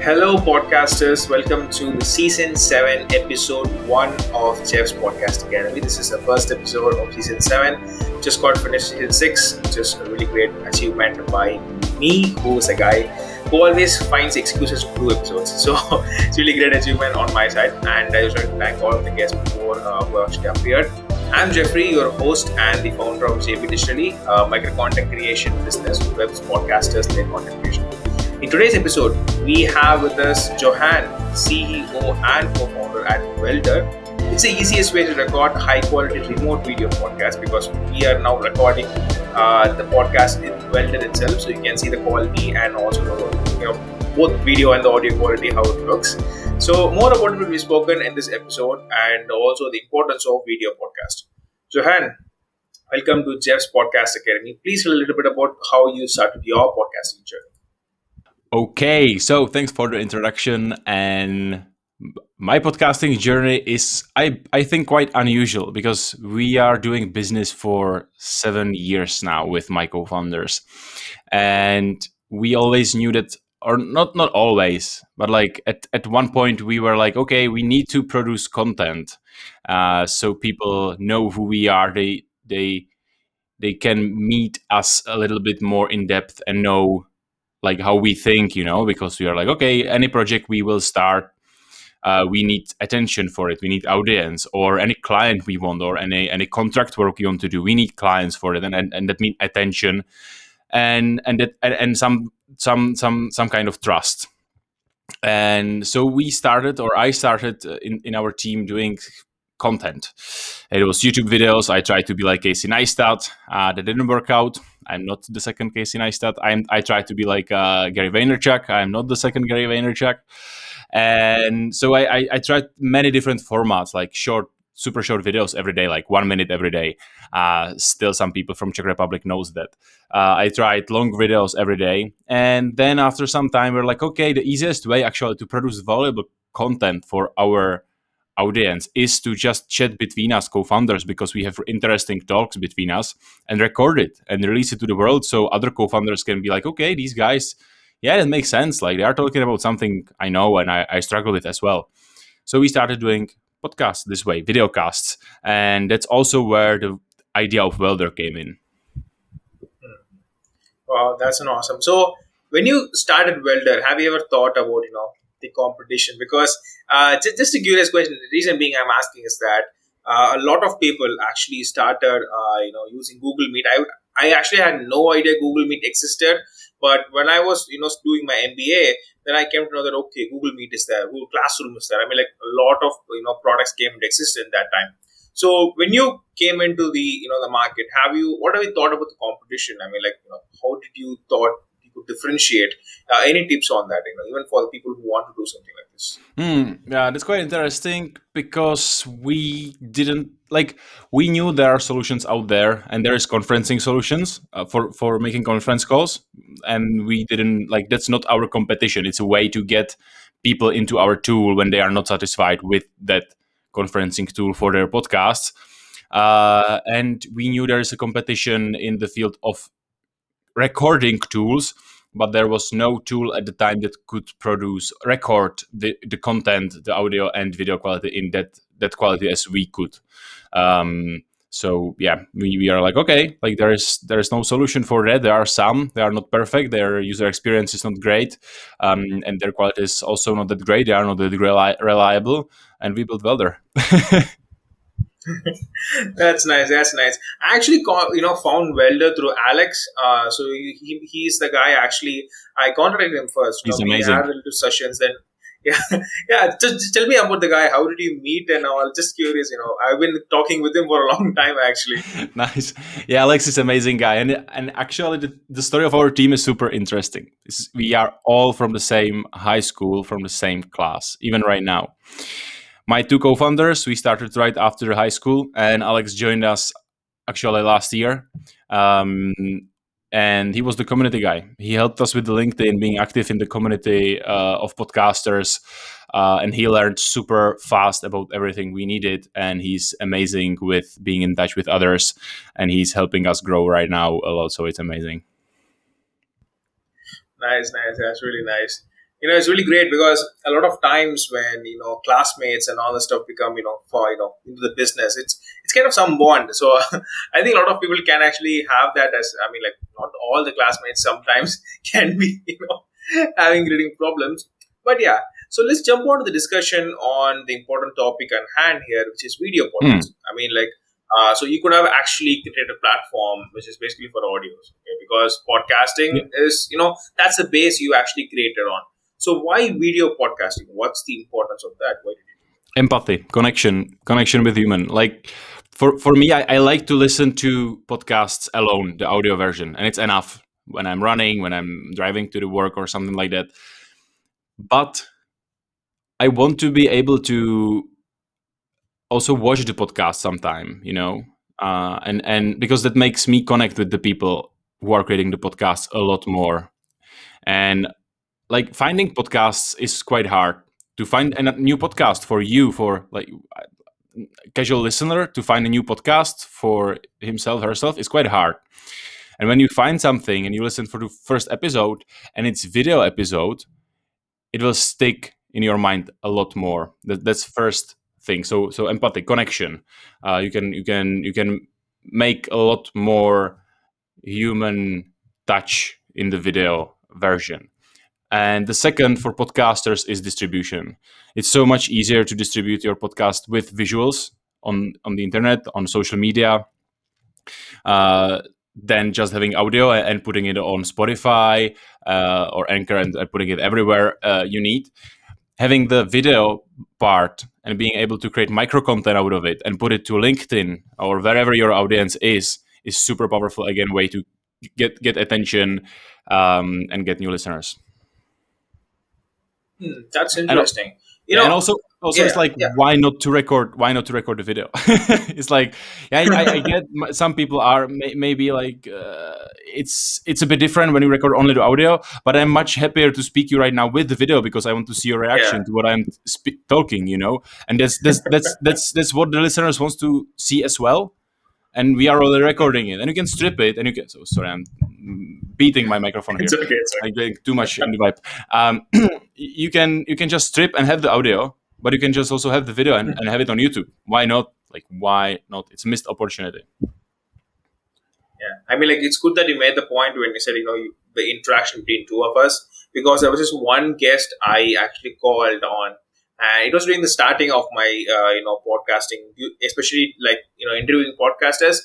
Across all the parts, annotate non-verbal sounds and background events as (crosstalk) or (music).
Hello, podcasters. Welcome to the season 7, episode 1 of Jeff's Podcast Academy. This is the first episode of season 7. Just got finished season 6, which is a really great achievement by me, who is a guy who always finds excuses to do episodes. (laughs) So it's really great achievement on my side. And I just want to thank all of the guests before uh, who actually appeared. I'm Jeffrey, your host and the founder of JB Digitally, a micro content creation business who helps podcasters their content creation. In today's episode, we have with us Johan, CEO and co-founder at Welder. It's the easiest way to record high-quality remote video podcast because we are now recording uh, the podcast in Welder itself, so you can see the quality and also you know both video and the audio quality how it looks. So more about it will be spoken in this episode and also the importance of video podcast. Johan, welcome to Jeff's Podcast Academy. Please tell a little bit about how you started your podcasting journey. Okay, so thanks for the introduction. And my podcasting journey is, I, I think, quite unusual because we are doing business for seven years now with my co founders. And we always knew that, or not, not always, but like at, at one point we were like, okay, we need to produce content uh, so people know who we are. They, they, they can meet us a little bit more in depth and know like how we think you know because we are like okay any project we will start uh, we need attention for it. We need audience or any client we want or any any contract work we want to do we need clients for it. And and, and that means attention and and that and, and some some some some kind of trust. And so we started or i started uh, in in our team doing content. It was youtube videos. I tried to be like casey neistat uh, that didn't work out I'm not the second Casey Neistat. I'm I try to be like uh, Gary Vaynerchuk. I'm not the second Gary Vaynerchuk. And so I, I, I tried many different formats, like short, super short videos every day, like one minute every day. Uh, still, some people from Czech Republic knows that. Uh, I tried long videos every day, and then after some time, we're like, okay, the easiest way actually to produce valuable content for our audience is to just chat between us co-founders because we have interesting talks between us and record it and release it to the world so other co-founders can be like okay these guys yeah that makes sense. Like they are talking about something i know and i, I struggle with as well. So we started doing podcasts this way video casts and that's also where the idea of welder came in. Wow that's an awesome. So when you started welder have you ever thought about you know the competition? Because uh, just, just a curious question. The reason being i'm asking is that uh, a lot of people actually started uh, you know using google meet. I i actually had no idea google meet existed but when i was you know doing my mba then i came to know that okay google meet is there google classroom is there. I mean like a lot of you know products came into existence that time. So when you came into the you know the market have you what have you thought about the competition? I mean like you know how did you thought differentiate. Uh, any tips on that, you know, even for the people who want to do something like this? Mm, yeah, that's quite interesting because we didn't like we knew there are solutions out there and there is conferencing solutions uh, for for making conference calls and we didn't like that's not our competition it's a way to get people into our tool when they are not satisfied with that conferencing tool for their podcasts uh, and we knew there is a competition in the field of recording tools but there was no tool at the time that could produce record the, the content the audio and video quality in that that quality as we could. Um, so yeah we, we are like okay like there is there is no solution for that. There are some they are not perfect. Their user experience is not great um, and their quality is also not that great. They are not that reli- reliable and we built welder (laughs) that's nice. That's nice. I actually, call, you know, found Welder through Alex. Uh, so he, he's the guy. Actually, I contacted him first. He's amazing. We had a little sessions. Then, (laughs) yeah, yeah. Just, just, tell me about the guy. How did you meet and all? Just curious. You know, I've been talking with him for a long time. Actually. (laughs) nice. Yeah, Alex is amazing guy, and and actually, the, the story of our team is super interesting. It's, we are all from the same high school, from the same class, even right now my two co-founders we started right after high school and alex joined us actually last year. Um, and he was the community guy. He helped us with the linkedin being active in the community uh, of podcasters uh, and he learned super fast about everything we needed and he's amazing with being in touch with others and he's helping us grow right now a lot so it's amazing. Nice nice. That's really nice you know it's really great because a lot of times when you know classmates and all this stuff become you know for you know into the business it's it's kind of some bond. So (laughs) i think a lot of people can actually have that as i mean like not all the classmates sometimes (laughs) can be you know having reading problems. But yeah so let's jump on to the discussion on the important topic on hand here which is video podcast i mean like uh, so you could have actually created a platform which is basically for audios okay? because podcasting Yeah. is you know that's the base you actually created on so why video podcasting? What's the importance of that? Why did you empathy connection connection with human. Like for for me I, I like to listen to podcasts alone the audio version and it's enough when i'm running when i'm driving to the work or something like that. But i want to be able to also watch the podcast sometime you know? Uh, and and because that makes me connect with the people who are creating the podcast a lot more. And like finding podcasts is quite hard to find a new podcast for you for like casual listener to find a new podcast for himself herself is quite hard. And when you find something and you listen for the first episode and it's video episode it will stick in your mind a lot more. That, that's first thing. So so empathic connection. Uh, you can you can you can make a lot more human touch in the video version and the second for podcasters is distribution. It's so much easier to distribute your podcast with visuals on, on the internet, on social media, uh, than just having audio and putting it on Spotify uh, or Anchor and, putting it everywhere uh, you need. Having the video part and being able to create micro content out of it and put it to LinkedIn or wherever your audience is is super powerful. Again, way to get get attention um, and get new listeners. Hmm, that's interesting you Yeah, know and also also it's like yeah. why not to record why not to record the video (laughs) it's like yeah i, I get some people are may, maybe like uh, it's it's a bit different when you record only the audio but i'm much happier to speak you right now with the video because i want to see your reaction Yeah. to what i'm sp- talking you know and that's that's that's that's that's what the listeners wants to see as well and we are already recording it and you can strip it and you can so sorry i'm beating my microphone here it's okay it's okay. I'm getting too much in the vibe. Um, (clears throat) you can you can just strip and have the audio, but you can just also have the video and, and have it on YouTube. Why not? Like why not? It's a missed opportunity. Yeah, I mean, like it's good that you made the point when you said you know you, the interaction between two of us because there was just one guest I actually called on, and it was during the starting of my uh, you know podcasting, especially like you know interviewing podcasters,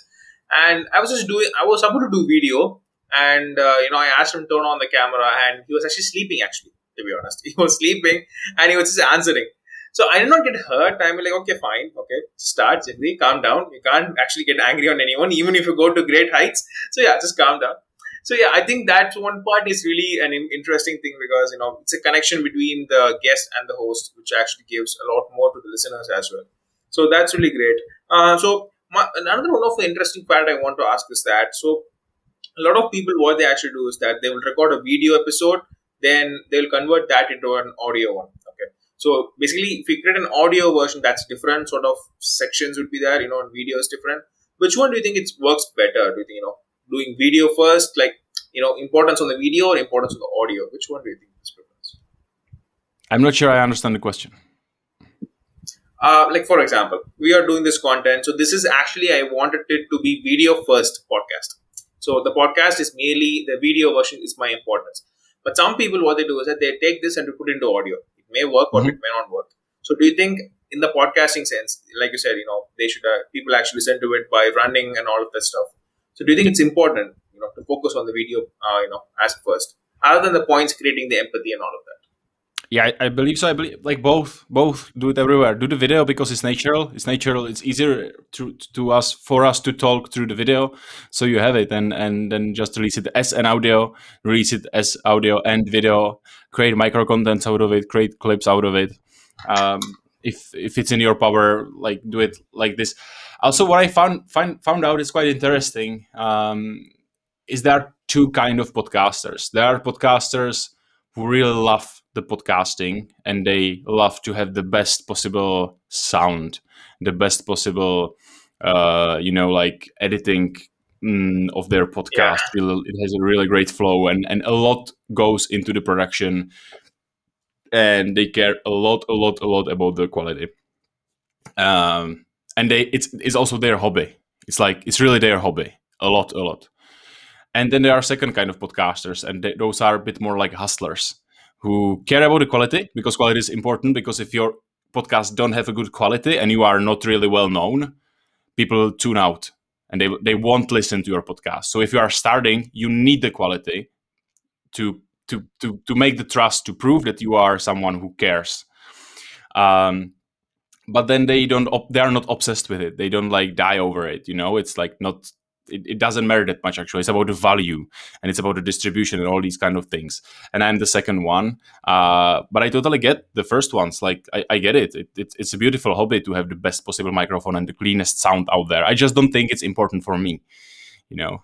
and I was just doing I was supposed to do video, and uh, you know I asked him to turn on the camera, and he was actually sleeping. Actually, to be honest, (laughs) he was sleeping, and he was just answering. So I did not get hurt. I'm like, okay, fine, okay, start, Jeffrey, calm down. You can't actually get angry on anyone, even if you go to great heights. So yeah, just calm down. So yeah, I think that one part is really an interesting thing because you know it's a connection between the guest and the host, which actually gives a lot more to the listeners as well. So that's really great. Uh, so my, another one of the interesting part I want to ask is that so a lot of people what they actually do is that they will record a video episode, then they'll convert that into an audio one. Okay. So basically, if you create an audio version, that's different sort of sections would be there. You know, and video is different. Which one do you think it works better? Do you think you know doing video first, like you know, importance on the video or importance on the audio? Which one do you think is preference? I'm not sure I understand the question. Uh, like for example, we are doing this content. So this is actually I wanted it to be video first podcast. So the podcast is merely the video version is my importance. But some people what they do is that they take this and they put it into audio. It may work or Mhm. it may not work. So do you think in the podcasting sense, like you said, you know, they should uh, people actually listen to it by running and all of that stuff. So do you think it's important, you know, to focus on the video, uh, you know, as first, other than the points creating the empathy and all of that? Yeah, I, I believe so. I believe like both, both do it everywhere. Do the video because it's natural. It's natural. It's easier to to us for us to talk through the video, so you have it, and and then just release it as an audio, release it as audio and video, create micro contents out of it, create clips out of it. Um, if if it's in your power, like do it like this. Also, what I found find, found out is quite interesting. Um, is there are two kind of podcasters. There are podcasters who really love the podcasting and they love to have the best possible sound, the best possible, uh, you know, like editing mm, of their podcast. Really- It has a really great flow and, and a lot goes into the production and they care a lot, a lot, a lot about the quality. Um, and they it's it's also their hobby. It's like it's really their hobby, a lot, a lot. And then there are second kind of podcasters, and they, those are a bit more like hustlers who care about the quality because quality is important. Because if your podcast don't have a good quality and you are not really well known, people tune out and they they won't listen to your podcast. So if you are starting, you need the quality to to to to make the trust to prove that you are someone who cares. Um, but then they don't they are not obsessed with it. They don't like die over it. You know, it's like not it, it doesn't matter that much actually it's about the value and it's about the distribution and all these kind of things and i'm the second one uh, but i totally get the first ones like i, I get it. It, it. it's a beautiful hobby to have the best possible microphone and the cleanest sound out there i just don't think it's important for me you know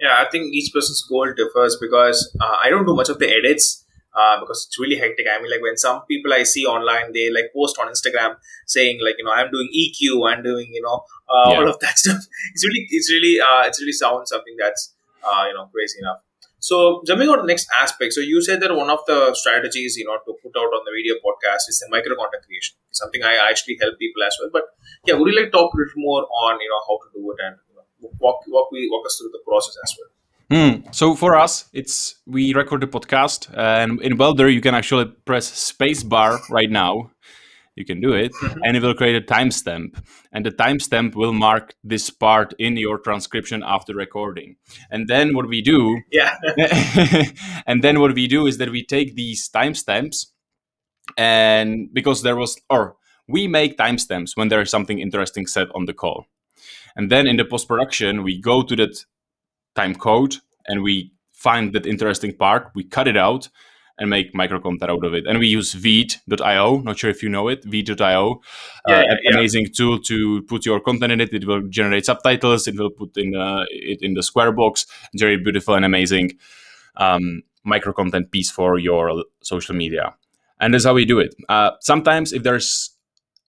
yeah i think each person's goal differs because uh, i don't do much of the edits uh, because it's really hectic. I mean, like when some people I see online, they like post on Instagram saying like, you know, I'm doing EQ, I'm doing, you know, uh, yeah. all of that (laughs) stuff. It's really, it's really, uh, it's really sounds something that's, uh, you know, crazy enough. So jumping on to the next aspect. So you said that one of the strategies, you know, to put out on the video podcast is the micro content creation. Something I actually help people as well. But yeah, would you like to talk a little more on, you know, how to do it and you know, walk walk we walk us through the process as well? Mm. So for us, it's we record the podcast, and in Welder you can actually press space bar right now. You can do it, mm-hmm. and it will create a timestamp, and the timestamp will mark this part in your transcription after recording. And then what we do, yeah, (laughs) and then what we do is that we take these timestamps, and because there was, or we make timestamps when there is something interesting said on the call, and then in the post production we go to that time code and we find that interesting part, we cut it out and make micro content out of it. And we use Veed.io. Not sure if you know it. Veed.io, yeah, uh, yeah, yeah. amazing tool to put your content in it. It will generate subtitles. It will put in uh, it in the square box. Very beautiful and amazing um, micro content piece for your social media. And that's how we do it. Uh, sometimes if there's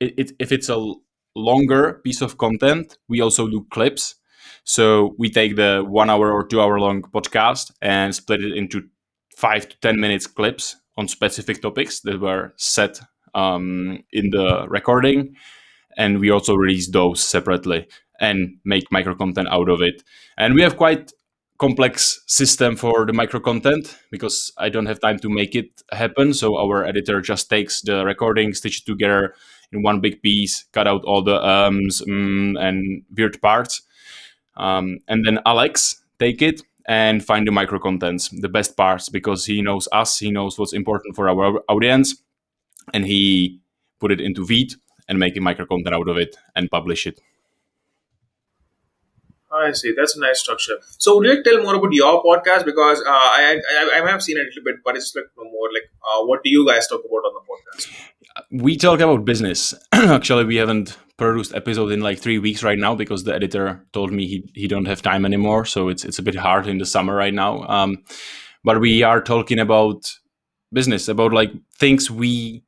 it, it, if it's a longer piece of content, we also do clips so we take the one hour or two hour long podcast and split it into five to 10 minutes clips on specific topics that were set um, in the recording. And we also release those separately and make micro content out of it. And we have quite complex system for the micro content because I don't have time to make it happen. So our editor just takes the recording, stitch it together in one big piece, cut out all the ums mm, and weird parts, um, and then Alex take it and find the micro contents, the best parts, because he knows us, he knows what's important for our audience, and he put it into Veed and make a micro content out of it and publish it. I see. That's a nice structure. So, would you tell more about your podcast? Because uh, I, I I have seen it a little bit, but it's like more like uh, what do you guys talk about on the podcast? We talk about business. (clears throat) Actually, we haven't produced episode in like three weeks right now because the editor told me he he don't have time anymore. So it's it's a bit hard in the summer right now. Um, but we are talking about business, about like things we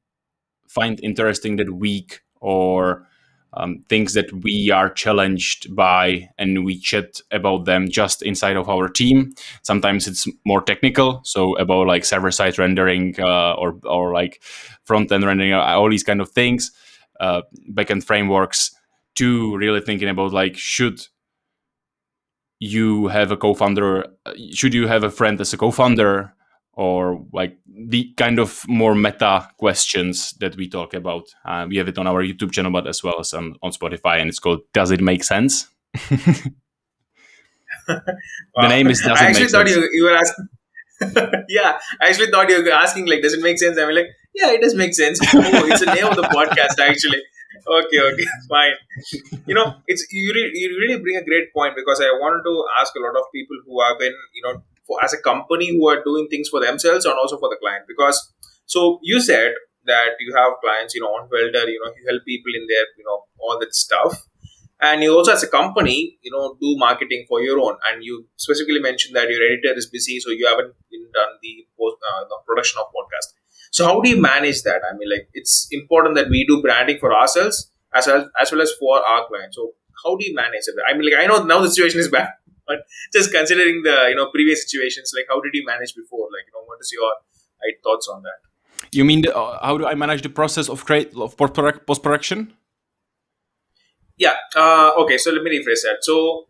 find interesting that week or um, things that we are challenged by and we chat about them just inside of our team sometimes it's more technical so about like server side rendering uh, or or like front end rendering all these kind of things uh, backend frameworks to really thinking about like should you have a co-founder should you have a friend as a co-founder or like the kind of more meta questions that we talk about uh, we have it on our youtube channel but as well as on, on spotify and it's called does it make sense (laughs) the name is does I actually thought sense. you, you were asking (laughs) yeah, I actually thought you were asking like, does it make sense? I mean, like, yeah, it does make sense. Oh, it's the name of the podcast actually. Okay, okay, fine. You know, it's you really, you really bring a great point because I wanted to ask a lot of people who have been, you know, for as a company who are doing things for themselves and also for the client. Because so you said that you have clients, you know, on Welder, you know, you help people in their, you know, all that stuff and you also as a company you know do marketing for your own and you specifically mentioned that your editor is busy so you haven't done the post uh, the production of podcast so how do you manage that i mean like it's important that we do branding for ourselves as well as well as for our clients so how do you manage it i mean like i know now the situation is (laughs) bad but just considering the you know previous situations like how did you manage before like you know what is your I thoughts on that. You mean the, uh, how do I manage the process of create of post production? Yeah. Uh, okay. So let me rephrase that. So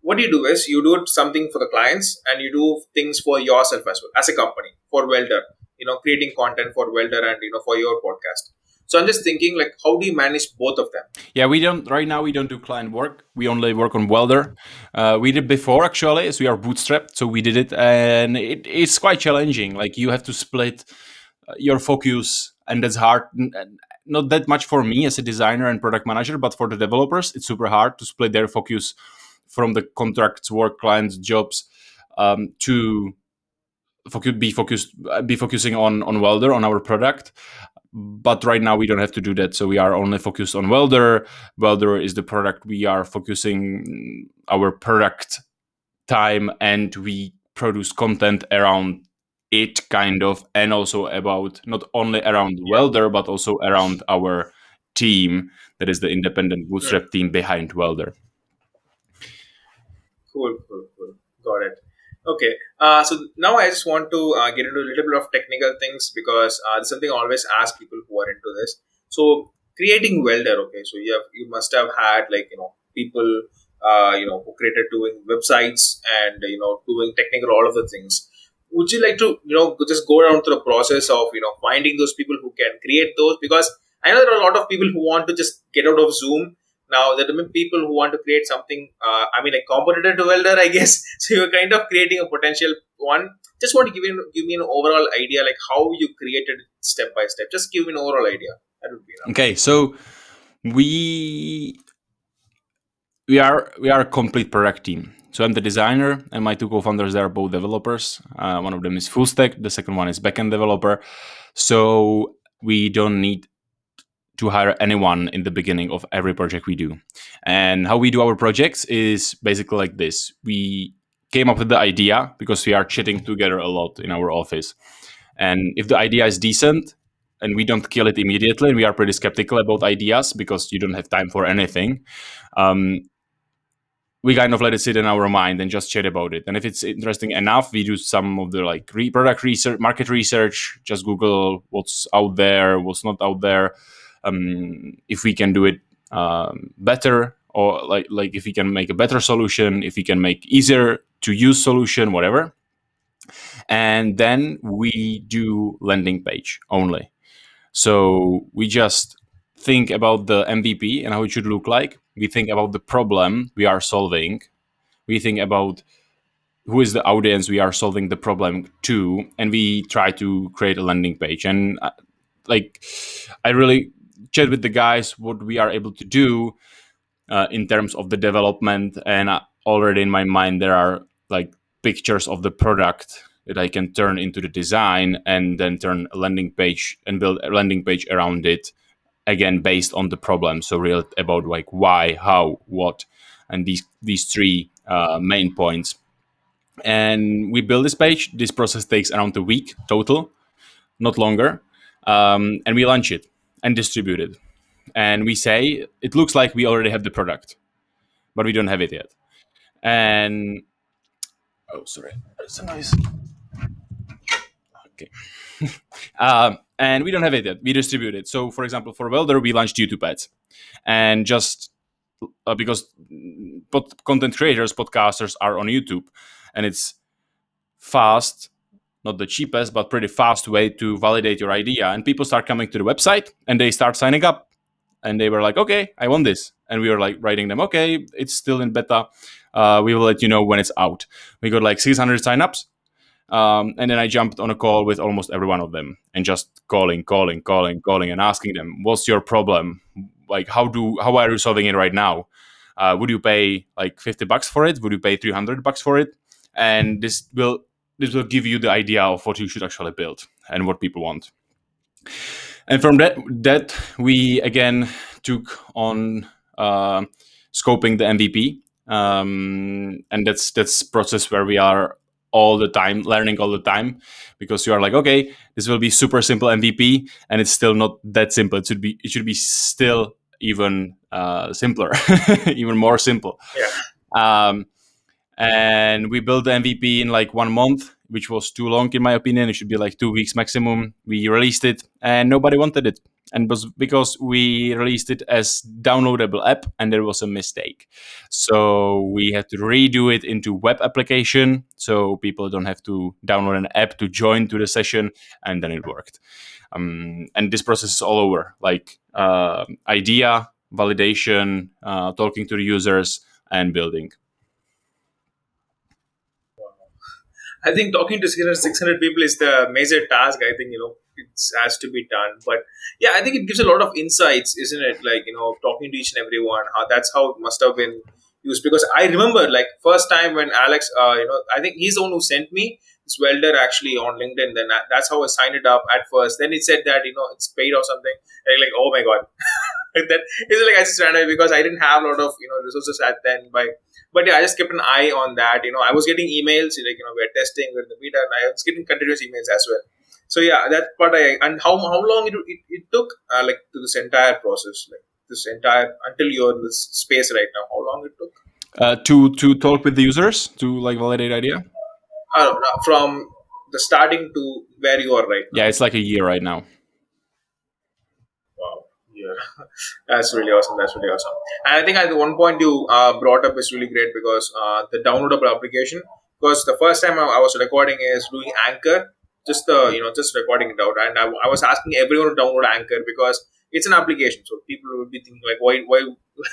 what you do is you do something for the clients and you do things for yourself as well as a company for Welder. You know, creating content for Welder and you know for your podcast. So I'm just thinking, like, how do you manage both of them? Yeah, we don't right now. We don't do client work. We only work on Welder. Uh, we did before actually, as we are bootstrapped, so we did it, and it, it's quite challenging. Like you have to split uh, your focus, and that's hard. Not that much for me as a designer and product manager, but for the developers, it's super hard to split their focus from the contracts, work, clients, jobs um, to focus, be focused, uh, be focusing on on Welder on our product. But right now we don't have to do that. So we are only focused on welder. Welder is the product we are focusing our product time and we produce content around it kind of and also about not only around welder but also around our team that is the independent bootstrap team behind welder. Cool cool cool. Got it Okay, uh, so now I just want to uh, get into a little bit of technical things because uh, there's something I always ask people who are into this. So creating welder, okay, so you have you must have had like you know people uh, you know who created doing websites and you know doing technical all of the things. Would you like to you know just go down through the process of you know finding those people who can create those because I know there are a lot of people who want to just get out of Zoom now, there are people who want to create something, uh, I mean, a competitor to Welder, I guess. (laughs) So you're kind of creating a potential one. Just want to give, you, give me an overall idea, like how you created step by step. Just give me an overall idea. That would be enough. Okay, so we we are we are a complete product team. So I'm the designer, and my two co-founders they are both developers. Uh, one of them is full stack, the second one is backend developer. So we don't need to hire anyone in the beginning of every project we do. And how we do our projects is basically like this. We came up with the idea because we are chatting together a lot in our office. And if the idea is decent and we don't kill it immediately, and we are pretty skeptical about ideas because you don't have time for anything, um, we kind of let it sit in our mind and just chat about it. And if it's interesting enough, we do some of the like re- product research, market research, just Google what's out there, what's not out there um, if we can do it um, better or like like if we can make a better solution if we can make easier to use solution whatever. And then we do landing page only. So we just think about the mvp and how it should look like. We think about the problem we are solving. We think about who is the audience we are solving the problem to and we try to create a landing page. And uh, like i really chat with the guys what we are able to do uh, in terms of the development. And uh, already in my mind there are like pictures of the product that I can turn into the design and then turn a landing page and build a landing page around it again based on the problem. So real about like why how what and these these three uh, main points. And we build this page. This process takes around a week total not longer. Um, and we launch it and distributed. And we say it looks like we already have the product, but we don't have it yet. And oh, sorry, that's a noise. Okay. (laughs) um, and we don't have it yet. We distribute it. So, for example, for Welder, we launched YouTube ads, and just uh, because content creators, podcasters are on YouTube, and it's fast not the cheapest, but pretty fast way to validate your idea. And people start coming to the website and they start signing up. And they were like, okay, I want this. And we were like writing them, okay, it's still in beta. Uh, we will let you know when it's out. We got like 600 signups. Um, and then I jumped on a call with almost every one of them and just calling, calling, calling, calling, and asking them, "What's your problem? Like, how do how are you solving it right now? Uh, would you pay like fifty bucks for it? Would you pay three hundred bucks for it? And this will this will give you the idea of what you should actually build and what people want. And from that, that we again took on uh, scoping the MVP, um, and that's that's process where we are all the time learning all the time because you are like okay this will be super simple mvp and it's still not that simple. It should be it should be still even uh, simpler (laughs) even more simple. Yeah. Um, and we built the MVP in like one month. which was too long in my opinion. It should be like two weeks maximum. We released it, and nobody wanted it, and it was because we released it as downloadable app, and there was a mistake. So we had to redo it into web application, so people don't have to download an app to join to the session, and then it worked. Um, and this process is all over, like uh, idea, validation, uh, talking to the users, and building. I think talking to 600 people is the major task. I think, you know, it has to be done. But yeah, I think it gives a lot of insights, isn't it? Like, you know, talking to each and everyone, how that's how it must have been used. Because I remember, like, first time when Alex, uh, you know, I think he's the one who sent me this welder actually on LinkedIn. Then that's how I signed it up at first. Then it said that, you know, it's paid or something. And like, oh my God. (laughs) (laughs) then it's like I just ran away because I didn't have a lot of, you know, resources at then by but yeah, I just kept an eye on that. You know, I was getting emails like you know we're testing, we're in the beta, and I was getting continuous emails as well. So yeah, that part I and how how long it it, it took uh, like to this entire process, like this entire until you're in this space right now. How long it took? Uh, to to talk with the users to like validate idea. Uh, from the starting to where you are right now. Yeah, it's like a year right now year. That's really awesome. That's really awesome. And I think at one point you uh, brought up is really great because uh, the downloadable application. Because the first time I was recording is doing Anchor, just the you know just recording it out, and I, I was asking everyone to download Anchor because it's an application. So people would be thinking like, why, why?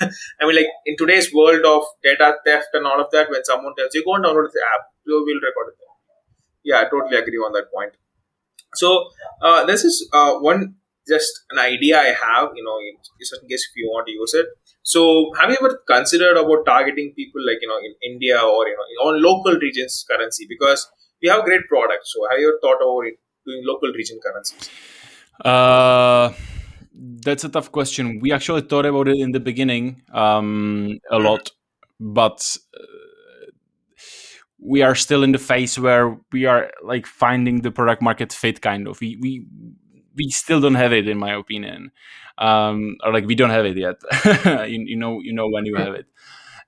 (laughs) I mean, like in today's world of data theft and all of that, when someone tells you go and download the app, you will record it. Yeah, I totally agree on that point. So uh, this is uh, one just an idea I have, you know, in, in case if you want to use it. So, have you ever considered about targeting people like you know in India or you know on local regions currency because we have great products. So, have you ever thought about doing local region currencies? Uh, that's a tough question. We actually thought about it in the beginning um, a mm-hmm. lot, but. Uh, we are still in the phase where we are like finding the product market fit kind of we we we still don't have it in my opinion. Um, or like we don't have it yet. (laughs) You, you know you know when you have it.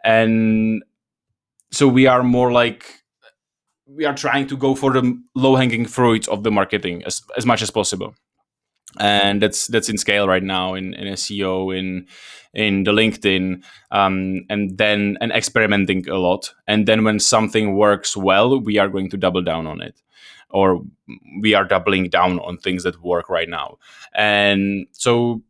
And so we are more like we are trying to go for the low hanging fruit of the marketing as, as much as possible and that's that's in scale right now in, in SEO in in the LinkedIn um, and then and experimenting a lot. And then when something works well we are going to double down on it. Or we are doubling down on things that work right now. And so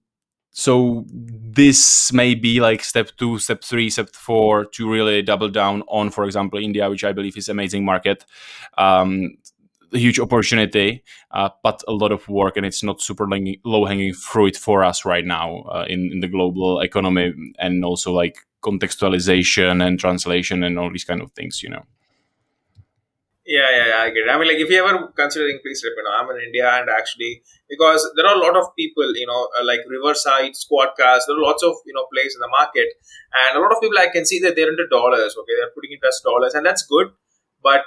so this may be like step two step three step four to really double down on for example india which i believe is amazing market. Um, a huge opportunity uh, but a lot of work and it's not super low hanging fruit for us right now uh, in, in the global economy and also like contextualization and translation and all these kind of things you know yeah, yeah, yeah, I get it. I mean, like, if you ever considering, please let me know. I'm in India, and actually, because there are a lot of people, you know, uh, like Riverside, Squadcast, there are lots of, you know, plays in the market. And a lot of people, I can see that they're into dollars, okay? They're putting it as dollars, and that's good. But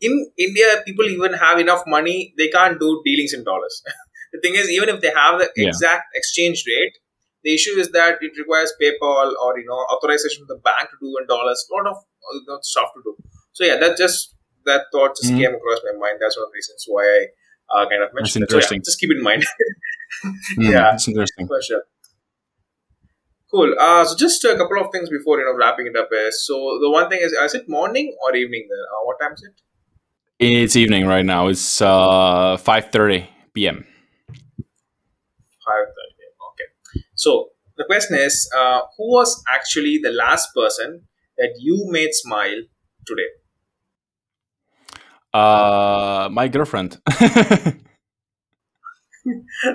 in India, people even have enough money, they can't do dealings in dollars. (laughs) the thing is, even if they have the yeah. exact exchange rate, the issue is that it requires PayPal or, you know, authorization from the bank to do in dollars, a lot of you know, stuff to do. So, yeah, that just that thought just mm-hmm. came across my mind. That's one of the reasons why I uh, kind of mentioned That's interesting. So, yeah, just keep it in mind. (laughs) mm, yeah, that's interesting. For sure. Cool. Uh, so just a couple of things before you know wrapping it up is so the one thing is is it morning or evening then? Uh, what time is it? It's evening right now. It's uh, five thirty p.m. Five thirty Okay. So the question is, uh, who was actually the last person that you made smile today? Uh, my girlfriend. (laughs) (laughs)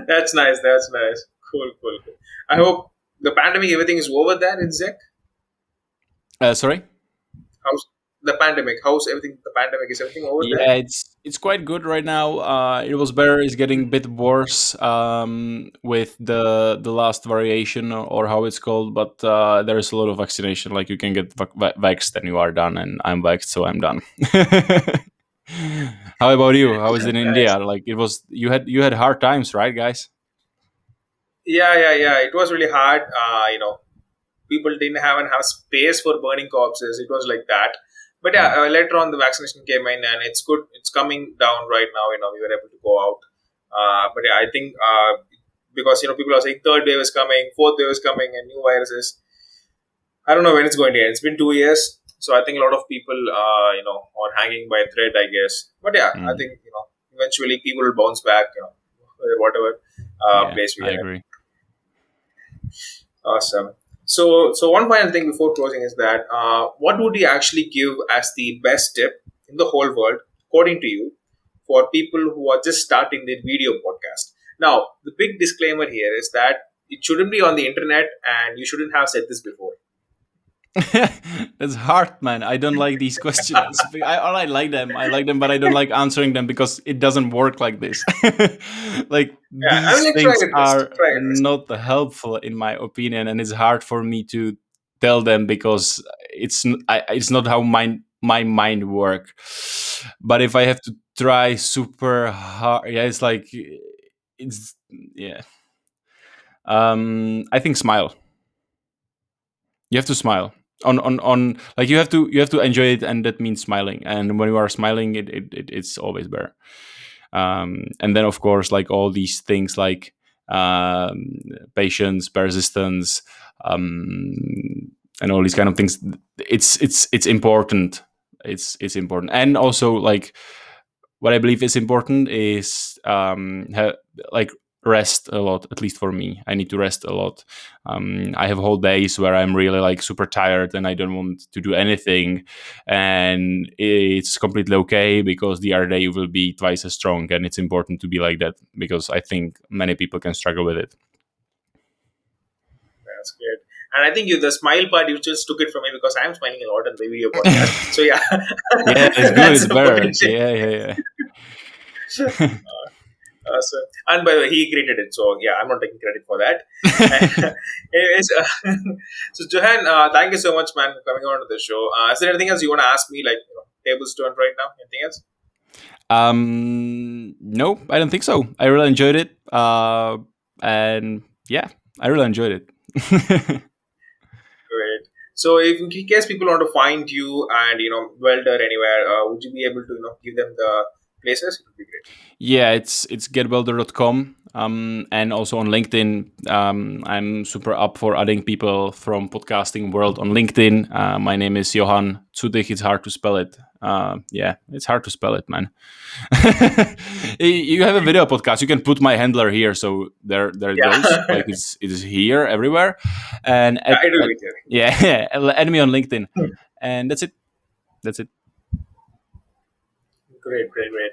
that's nice. That's nice. Cool, cool, cool. I hope the pandemic, everything is over there in Czech. Uh, sorry. How's the pandemic? How's everything? The pandemic is everything over yeah, there? Yeah, it's it's quite good right now. Uh, it was better. It's getting a bit worse um, with the the last variation or, or how it's called. But uh, there is a lot of vaccination. Like you can get vaxxed and you are done. And I'm vaxxed, so I'm done. (laughs) How about you? How was it in India? Like it was you had you had hard times, right, guys? Yeah, yeah, yeah. It was really hard. Uh, you know, people didn't have and have space for burning corpses. It was like that. But yeah, uh, later on the vaccination came in, and it's good. It's coming down right now. You know, we were able to go out. Uh, but yeah, I think uh, because you know people are saying third wave is coming, fourth wave is coming, and new viruses. I don't know when it's going to end. It's been two years, so I think a lot of people, uh, you know, are hanging by a thread, I guess. But yeah, mm. I think you know, eventually people will bounce back. You know, (laughs) whatever uh, yeah, place we I agree. Awesome. So, so one final thing before closing is that uh, what would you actually give as the best tip in the whole world, according to you, for people who are just starting their video podcast? Now, the big disclaimer here is that it shouldn't be on the internet, and you shouldn't have said this before. (laughs) it's hard, man. I don't like these (laughs) questions. I, I like them. I like them, but I don't like answering them because it doesn't work like this. (laughs) like yeah, these things are not helpful, in my opinion, and it's hard for me to tell them because it's I, it's not how my my mind work. But if I have to try super hard, yeah, it's like it's yeah. Um, I think smile. You have to smile on on on like you have to you have to enjoy it and that means smiling. And when you are smiling it, it, it it's always better. Um, and then of course like all these things like um, patience persistence um, and all these kind of things it's it's it's important. It's it's important. And also like what i believe is important is um ha- like rest a lot at least for me i need to rest a lot um, i have whole days where i'm really like super tired and i don't want to do anything and it's completely okay because the other day will be twice as strong and it's important to be like that because i think many people can struggle with it that's good and I think you, the smile part, you just took it from me because I'm smiling a lot on the video podcast. (laughs) so yeah, yeah, it's good. it's (laughs) better. Yeah, yeah, yeah. (laughs) uh, uh, so, and by the way, he created it, so yeah, I'm not taking credit for that. (laughs) anyways, uh, (laughs) so Johan, uh, thank you so much, man, for coming on to the show. Uh, is there anything else you want to ask me, like you know, tables turned right now? Anything else? Um, no, I don't think so. I really enjoyed it, uh, and yeah, I really enjoyed it. (laughs) Great. So, if in case people want to find you and you know welder anywhere, uh, would you be able to you know give them the places, it would be great. Yeah, it's it's getwelder.com. Um, and also on LinkedIn, um, I'm super up for adding people from podcasting world on LinkedIn. Uh, my name is Johan Cutych. It's hard to spell it. Uh, yeah, it's hard to spell it, man. (laughs) you have a video podcast. You can put my handler here, so there, there it yeah. goes. (laughs) Like it's it is here everywhere. And yeah, yeah, (laughs) add me on LinkedIn, hmm. and that's it. That's it. Great, great, great.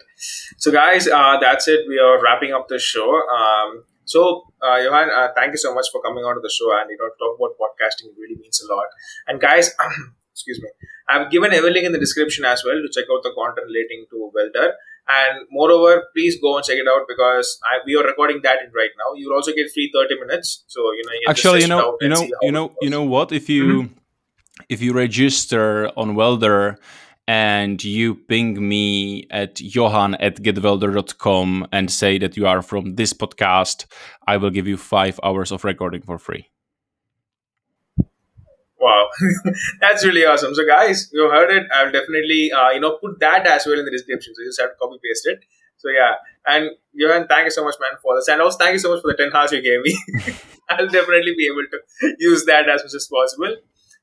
So, guys, uh, that's it. We are wrapping up the show. Um, so, uh, Johan, uh, thank you so much for coming on to the show and you know talk about podcasting. It really means a lot. And guys, (clears throat) excuse me, I've given everything in the description as well to check out the content relating to Welder. And moreover, please go and check it out because I, we are recording that in right now. You'll also get free thirty minutes. So you know, you actually, you know, you know, you know, you know what? If you mm-hmm. if you register on Welder and you ping me at johan at getwelder.com and say that you are from this podcast, I will give you five hours of recording for free. Wow, (laughs) that's really awesome. So, guys, you heard it. I'll definitely, uh, you know, put that as well in the description. So, you just have to copy paste it. So, yeah. And, Johan, thank you so much, man, for this. And also, thank you so much for the 10 hours you gave me. (laughs) I'll definitely be able to use that as much as possible.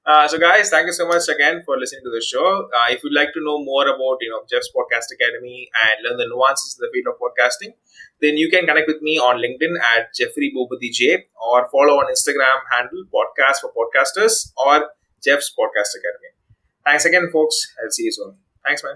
Uh, so, guys, thank you so much again for listening to the show. Uh, if you'd like to know more about, you know, Jeff's Podcast Academy and learn the nuances of the field of podcasting, then you can connect with me on LinkedIn at Jeffrey Boopathy J or follow on Instagram handle Podcast for Podcasters or Jeff's Podcast Academy. Thanks again, folks. I'll see you soon. Thanks, man.